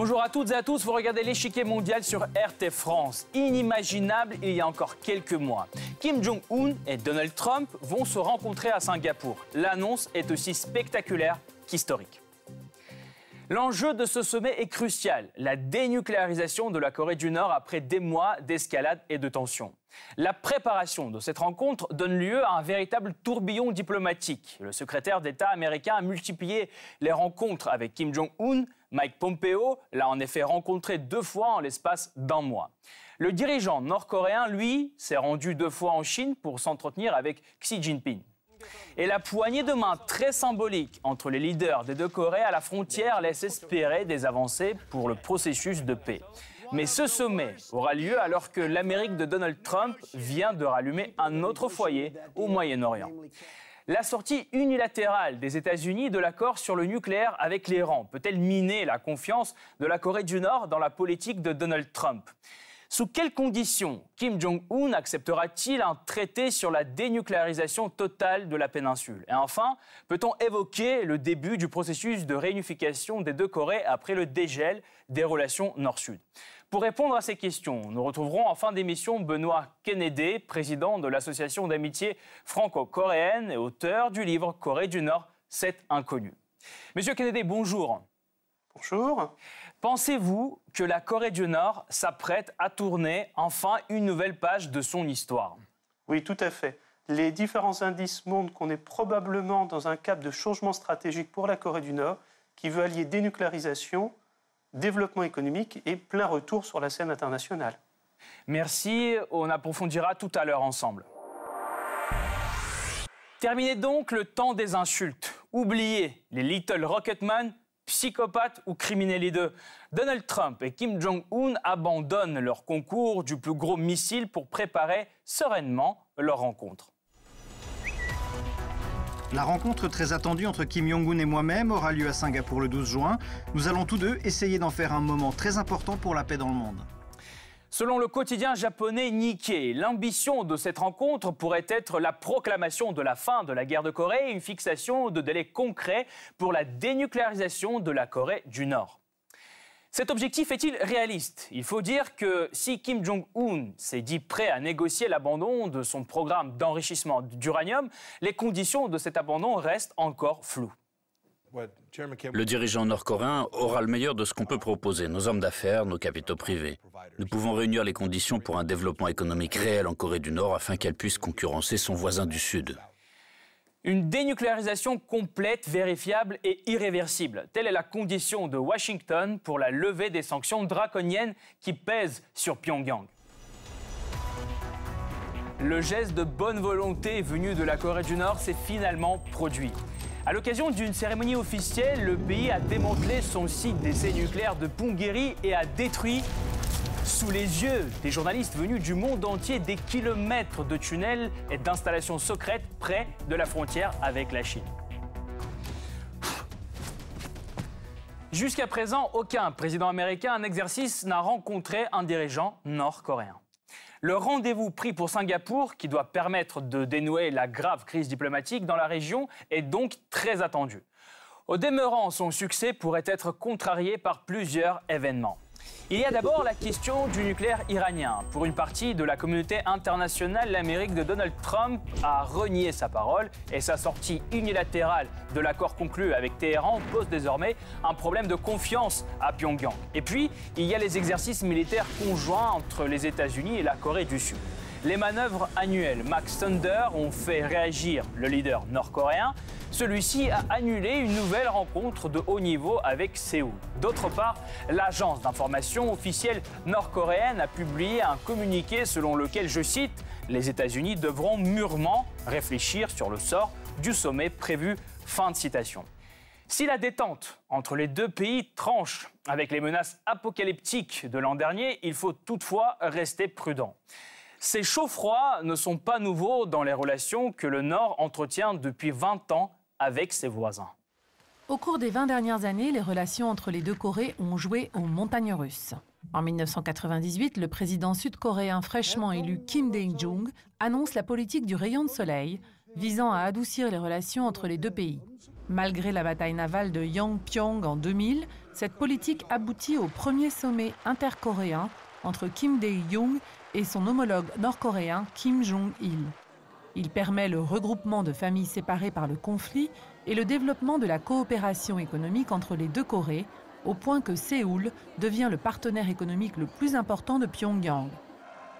Bonjour à toutes et à tous, vous regardez l'échiquier mondial sur RT France. Inimaginable il y a encore quelques mois. Kim Jong-un et Donald Trump vont se rencontrer à Singapour. L'annonce est aussi spectaculaire qu'historique. L'enjeu de ce sommet est crucial, la dénucléarisation de la Corée du Nord après des mois d'escalade et de tensions. La préparation de cette rencontre donne lieu à un véritable tourbillon diplomatique. Le secrétaire d'État américain a multiplié les rencontres avec Kim Jong-un. Mike Pompeo l'a en effet rencontré deux fois en l'espace d'un mois. Le dirigeant nord-coréen, lui, s'est rendu deux fois en Chine pour s'entretenir avec Xi Jinping. Et la poignée de main très symbolique entre les leaders des deux Corées à la frontière laisse espérer des avancées pour le processus de paix. Mais ce sommet aura lieu alors que l'Amérique de Donald Trump vient de rallumer un autre foyer au Moyen-Orient. La sortie unilatérale des États-Unis de l'accord sur le nucléaire avec l'Iran peut-elle miner la confiance de la Corée du Nord dans la politique de Donald Trump? Sous quelles conditions Kim Jong-un acceptera-t-il un traité sur la dénucléarisation totale de la péninsule Et enfin, peut-on évoquer le début du processus de réunification des deux Corées après le dégel des relations Nord-Sud? Pour répondre à ces questions, nous retrouverons en fin d'émission Benoît Kennedy, président de l'Association d'amitié franco-coréenne et auteur du livre Corée du Nord, c'est inconnu. Monsieur Kennedy, bonjour. Bonjour. Pensez-vous que la Corée du Nord s'apprête à tourner enfin une nouvelle page de son histoire? Oui, tout à fait. Les différents indices montrent qu'on est probablement dans un cap de changement stratégique pour la Corée du Nord qui veut allier dénucléarisation, développement économique et plein retour sur la scène internationale. Merci, on approfondira tout à l'heure ensemble. Terminez donc le temps des insultes. Oubliez les Little Rocketman psychopathes ou criminels les deux. Donald Trump et Kim Jong-un abandonnent leur concours du plus gros missile pour préparer sereinement leur rencontre. La rencontre très attendue entre Kim Jong-un et moi-même aura lieu à Singapour le 12 juin. Nous allons tous deux essayer d'en faire un moment très important pour la paix dans le monde. Selon le quotidien japonais Nikkei, l'ambition de cette rencontre pourrait être la proclamation de la fin de la guerre de Corée et une fixation de délais concrets pour la dénucléarisation de la Corée du Nord. Cet objectif est-il réaliste? Il faut dire que si Kim Jong-un s'est dit prêt à négocier l'abandon de son programme d'enrichissement d'uranium, les conditions de cet abandon restent encore floues. Le dirigeant nord-coréen aura le meilleur de ce qu'on peut proposer, nos hommes d'affaires, nos capitaux privés. Nous pouvons réunir les conditions pour un développement économique réel en Corée du Nord afin qu'elle puisse concurrencer son voisin du Sud. Une dénucléarisation complète, vérifiable et irréversible. Telle est la condition de Washington pour la levée des sanctions draconiennes qui pèsent sur Pyongyang. Le geste de bonne volonté venu de la Corée du Nord s'est finalement produit. À l'occasion d'une cérémonie officielle, le pays a démantelé son site d'essai nucléaire de Punggye et a détruit sous les yeux des journalistes venus du monde entier des kilomètres de tunnels et d'installations secrètes près de la frontière avec la Chine. Jusqu'à présent, aucun président américain en exercice n'a rencontré un dirigeant nord-coréen. Le rendez-vous pris pour Singapour, qui doit permettre de dénouer la grave crise diplomatique dans la région, est donc très attendu. Au demeurant, son succès pourrait être contrarié par plusieurs événements. Il y a d'abord la question du nucléaire iranien. Pour une partie de la communauté internationale, l'Amérique de Donald Trump a renié sa parole et sa sortie unilatérale de l'accord conclu avec Téhéran pose désormais un problème de confiance à Pyongyang. Et puis, il y a les exercices militaires conjoints entre les États-Unis et la Corée du Sud. Les manœuvres annuelles Max Thunder ont fait réagir le leader nord-coréen. Celui-ci a annulé une nouvelle rencontre de haut niveau avec Séoul. D'autre part, l'agence d'information officielle nord-coréenne a publié un communiqué selon lequel, je cite, les États-Unis devront mûrement réfléchir sur le sort du sommet prévu. Fin de citation. Si la détente entre les deux pays tranche avec les menaces apocalyptiques de l'an dernier, il faut toutefois rester prudent. Ces chauds-froids ne sont pas nouveaux dans les relations que le Nord entretient depuis 20 ans avec ses voisins. Au cours des 20 dernières années, les relations entre les deux Corées ont joué aux montagnes russes. En 1998, le président sud-coréen fraîchement élu Kim Dae-jung annonce la politique du rayon de soleil, visant à adoucir les relations entre les deux pays. Malgré la bataille navale de Yangpyeong en 2000, Cette politique aboutit au premier sommet intercoréen entre Kim Dae-jung et son homologue nord-coréen Kim Jong-il. Il permet le regroupement de familles séparées par le conflit et le développement de la coopération économique entre les deux Corées, au point que Séoul devient le partenaire économique le plus important de Pyongyang.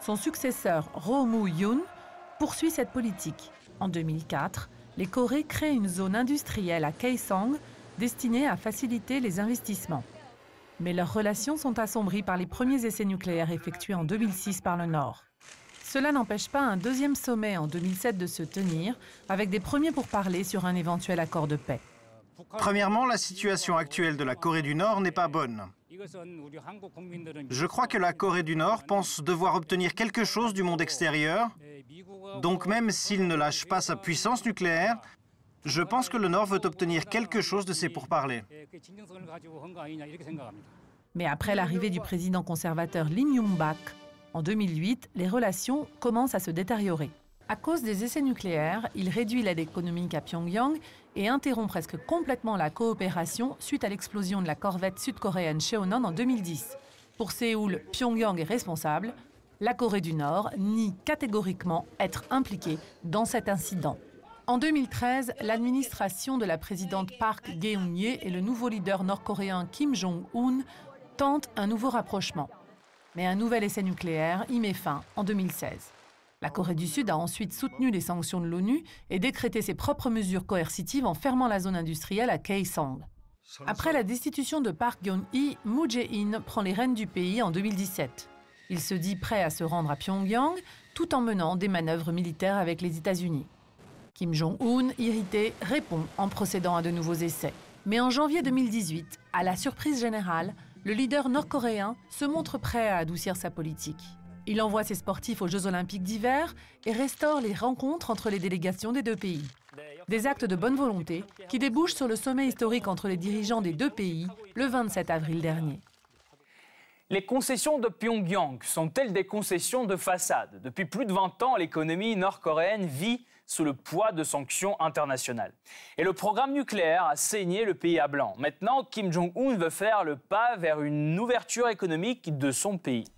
Son successeur, Roh Moo-yoon, poursuit cette politique. En 2004, les Corées créent une zone industrielle à Kaesong destinée à faciliter les investissements. Mais leurs relations sont assombries par les premiers essais nucléaires effectués en 2006 par le Nord. Cela n'empêche pas un deuxième sommet en 2007 de se tenir, avec des premiers pourparlers sur un éventuel accord de paix. Premièrement, la situation actuelle de la Corée du Nord n'est pas bonne. Je crois que la Corée du Nord pense devoir obtenir quelque chose du monde extérieur. Donc même s'il ne lâche pas sa puissance nucléaire, je pense que le Nord veut obtenir quelque chose de ces pourparlers. Mais après l'arrivée du président conservateur Lim Yong-bak en 2008, les relations commencent à se détériorer. À cause des essais nucléaires, il réduit l'aide économique à Pyongyang et interrompt presque complètement la coopération suite à l'explosion de la corvette sud-coréenne Cheonan en 2010. Pour Séoul, Pyongyang est responsable. La Corée du Nord nie catégoriquement être impliquée dans cet incident. En 2013, l'administration de la présidente Park Geun-hye et le nouveau leader nord-coréen Kim Jong-un tentent un nouveau rapprochement. Mais un nouvel essai nucléaire y met fin en 2016. La Corée du Sud a ensuite soutenu les sanctions de l'ONU et décrété ses propres mesures coercitives en fermant la zone industrielle à Kaesong. Après la destitution de Park Geun-hye, Moon Jae-in prend les rênes du pays en 2017. Il se dit prêt à se rendre à Pyongyang tout en menant des manœuvres militaires avec les États-Unis. Kim Jong-un, irrité, répond en procédant à de nouveaux essais. Mais en janvier 2018, à la surprise générale, le leader nord-coréen se montre prêt à adoucir sa politique. Il envoie ses sportifs aux Jeux olympiques d'hiver et restaure les rencontres entre les délégations des deux pays. Des actes de bonne volonté qui débouchent sur le sommet historique entre les dirigeants des deux pays le 27 avril dernier. Les concessions de Pyongyang sont-elles des concessions de façade? Depuis plus de 20 ans, l'économie nord-coréenne vit sous le poids de sanctions internationales. Et le programme nucléaire a saigné le pays à blanc. Maintenant, Kim Jong-un veut faire le pas vers une ouverture économique de son pays.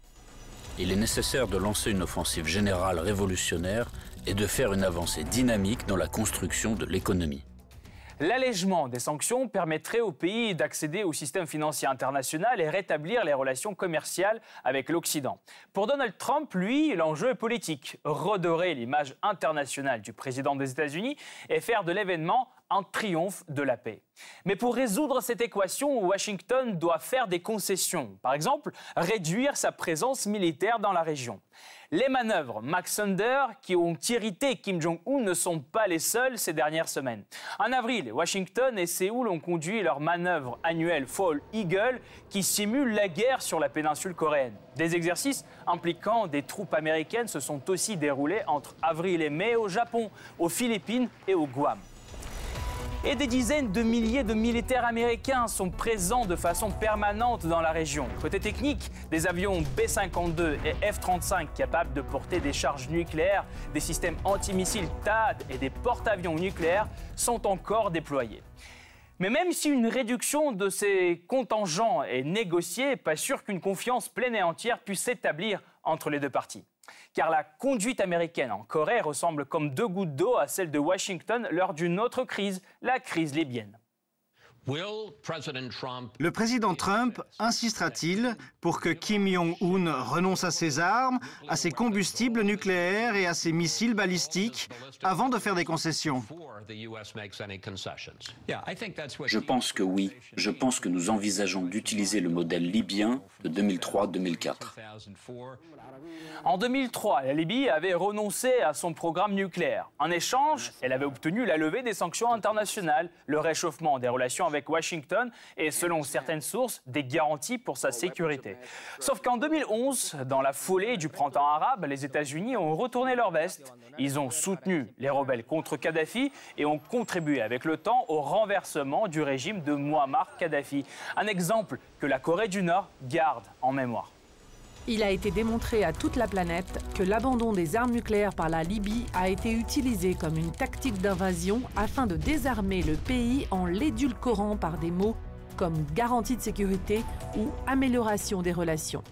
Il est nécessaire de lancer une offensive générale révolutionnaire et de faire une avancée dynamique dans la construction de l'économie. L'allègement des sanctions permettrait au pays d'accéder au système financier international et rétablir les relations commerciales avec l'Occident. Pour Donald Trump, lui, l'enjeu est politique. Redorer l'image internationale du président des États-Unis et faire de l'événement un triomphe de la paix. Mais pour résoudre cette équation, Washington doit faire des concessions. Par exemple, réduire sa présence militaire dans la région. Les manœuvres Max Thunder qui ont irrité Kim Jong-un ne sont pas les seules ces dernières semaines. En avril, Washington et Séoul ont conduit leur manœuvre annuelle Fall Eagle qui simule la guerre sur la péninsule coréenne. Des exercices impliquant des troupes américaines se sont aussi déroulés entre avril et mai au Japon, aux Philippines et au Guam. Et des dizaines de milliers de militaires américains sont présents de façon permanente dans la région. Côté technique, des avions B-52 et F-35 capables de porter des charges nucléaires, des systèmes antimissiles THAAD et des porte-avions nucléaires sont encore déployés. Mais même si une réduction de ces contingents est négociée, pas sûr qu'une confiance pleine et entière puisse s'établir entre les deux parties car la conduite américaine en Corée ressemble comme deux gouttes d'eau à celle de Washington lors d'une autre crise, la crise libyenne. Le président Trump insistera-t-il pour que Kim Jong-un renonce à ses armes, à ses combustibles nucléaires et à ses missiles balistiques avant de faire des concessions? Je pense que oui. Je pense que nous envisageons d'utiliser le modèle libyen de 2003-2004. En 2003, la Libye avait renoncé à son programme nucléaire. En échange, elle avait obtenu la levée des sanctions internationales, le réchauffement des relations avec Washington et, selon certaines sources, des garanties pour sa sécurité. Sauf qu'en 2011, dans la foulée du printemps arabe, les États-Unis ont retourné leur veste. Ils ont soutenu les rebelles contre Kadhafi et ont contribué avec le temps au renversement du régime de Muammar Kadhafi. Un exemple que la Corée du Nord garde en mémoire. Il a été démontré à toute la planète que l'abandon des armes nucléaires par la Libye a été utilisé comme une tactique d'invasion afin de désarmer le pays en l'édulcorant par des mots comme garantie de sécurité ou amélioration des relations.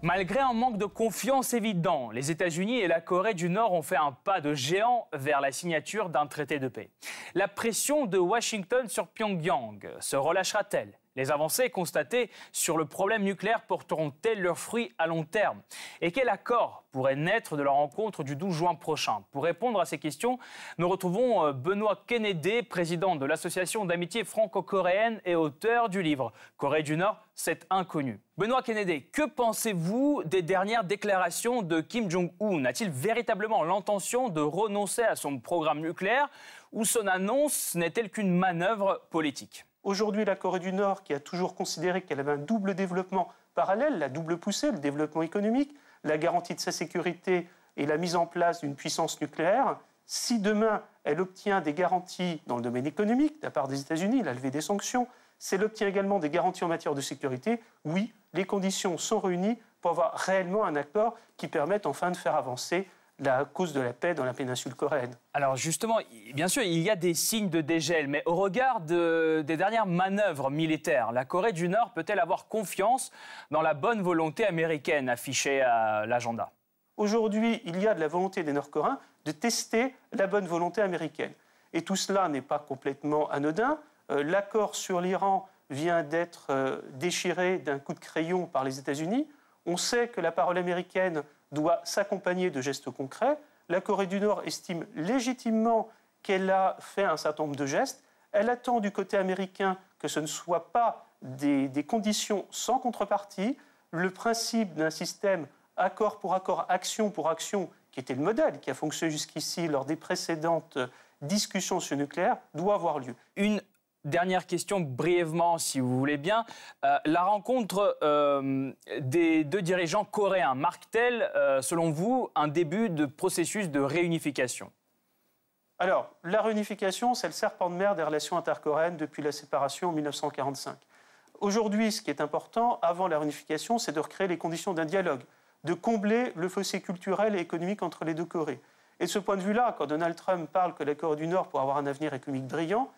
Malgré un manque de confiance évident, les États-Unis et la Corée du Nord ont fait un pas de géant vers la signature d'un traité de paix. La pression de Washington sur Pyongyang se relâchera-t-elle? Les avancées constatées sur le problème nucléaire porteront-elles leurs fruits à long terme? Et quel accord pourrait naître de la rencontre du 12 juin prochain? Pour répondre à ces questions, nous retrouvons euh, Benoît Kennedy, président de l'Association d'amitié franco-coréenne et auteur du livre Corée du Nord, c'est inconnu. Benoît Kennedy, que pensez-vous des dernières déclarations de Kim Jong-un? A-t-il véritablement l'intention de renoncer à son programme nucléaire ou son annonce n'est-elle qu'une manœuvre politique? Aujourd'hui, la Corée du Nord, qui a toujours considéré qu'elle avait un double développement parallèle, la double poussée, le développement économique, la garantie de sa sécurité et la mise en place d'une puissance nucléaire, si demain elle obtient des garanties dans le domaine économique de la part des États-Unis, la levée des sanctions, si elle obtient également des garanties en matière de sécurité, oui, les conditions sont réunies pour avoir réellement un accord qui permette enfin de faire avancer la cause de la paix dans la péninsule coréenne. Alors justement, bien sûr, il y a des signes de dégel, mais au regard des dernières manœuvres militaires, la Corée du Nord peut-elle avoir confiance dans la bonne volonté américaine affichée à l'agenda? Aujourd'hui, il y a de la volonté des Nord-Coréens de tester la bonne volonté américaine. Et tout cela n'est pas complètement anodin. Euh, l'accord sur l'Iran vient d'être euh, déchiré d'un coup de crayon par les États-Unis. On sait que la parole américaine doit s'accompagner de gestes concrets. La Corée du Nord estime légitimement qu'elle a fait un certain nombre de gestes. Elle attend du côté américain que ce ne soit pas des, conditions sans contrepartie. Le principe d'un système accord pour accord, action pour action, qui était le modèle qui a fonctionné jusqu'ici lors des précédentes discussions sur le nucléaire, doit avoir lieu. Dernière question, brièvement, si vous voulez bien. Euh, la rencontre euh, des deux dirigeants coréens marque-t-elle, euh, selon vous, un début de processus de réunification? Alors, la réunification, c'est le serpent de mer des relations intercoréennes depuis la séparation en 1945. Aujourd'hui, ce qui est important, avant la réunification, c'est de recréer les conditions d'un dialogue, de combler le fossé culturel et économique entre les deux Corées. Et de ce point de vue-là, quand Donald Trump parle que la Corée du Nord pourrait avoir un avenir économique brillant,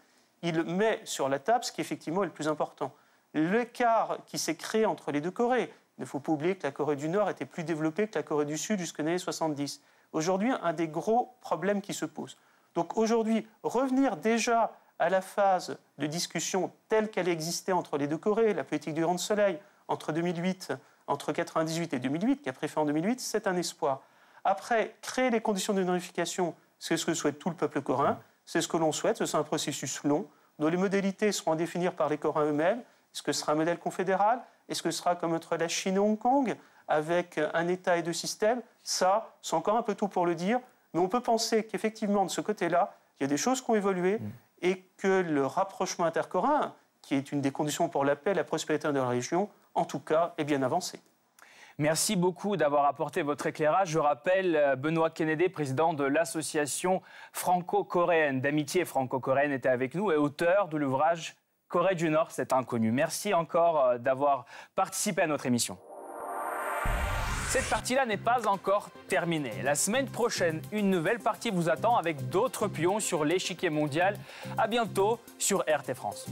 il met sur la table ce qui effectivement est le plus important. L'écart qui s'est créé entre les deux Corées. Il ne faut pas oublier que la Corée du Nord était plus développée que la Corée du Sud jusqu'aux années 70. Aujourd'hui, un des gros problèmes qui se posent. Donc aujourd'hui, revenir déjà à la phase de discussion telle qu'elle existait entre les deux Corées, la politique du Grand Soleil, entre 2008, entre 98 et 2008, qui a préféré en 2008, c'est un espoir. Après, créer les conditions unification, c'est ce que souhaite tout le peuple coréen. C'est ce que l'on souhaite. C'est un processus long dont les modalités seront à définir par les Coréens eux-mêmes. Est-ce que ce sera un modèle confédéral? Est-ce que ce sera comme entre la Chine et Hong Kong, avec un État et deux systèmes? Ça, c'est encore un peu tôt pour le dire. Mais on peut penser qu'effectivement, de ce côté-là, il y a des choses qui ont évolué mm. et que le rapprochement intercoréen, qui est une des conditions pour la paix et la prospérité de la région, en tout cas, est bien avancé. Merci beaucoup d'avoir apporté votre éclairage. Je rappelle euh, Benoît Kennedy, président de l'association franco-coréenne d'amitié franco-coréenne, était avec nous et auteur de l'ouvrage Corée du Nord, c'est inconnu. Merci encore euh, d'avoir participé à notre émission. Cette partie-là n'est pas encore terminée. La semaine prochaine, une nouvelle partie vous attend avec d'autres pions sur l'échiquier mondial. À bientôt sur RT France.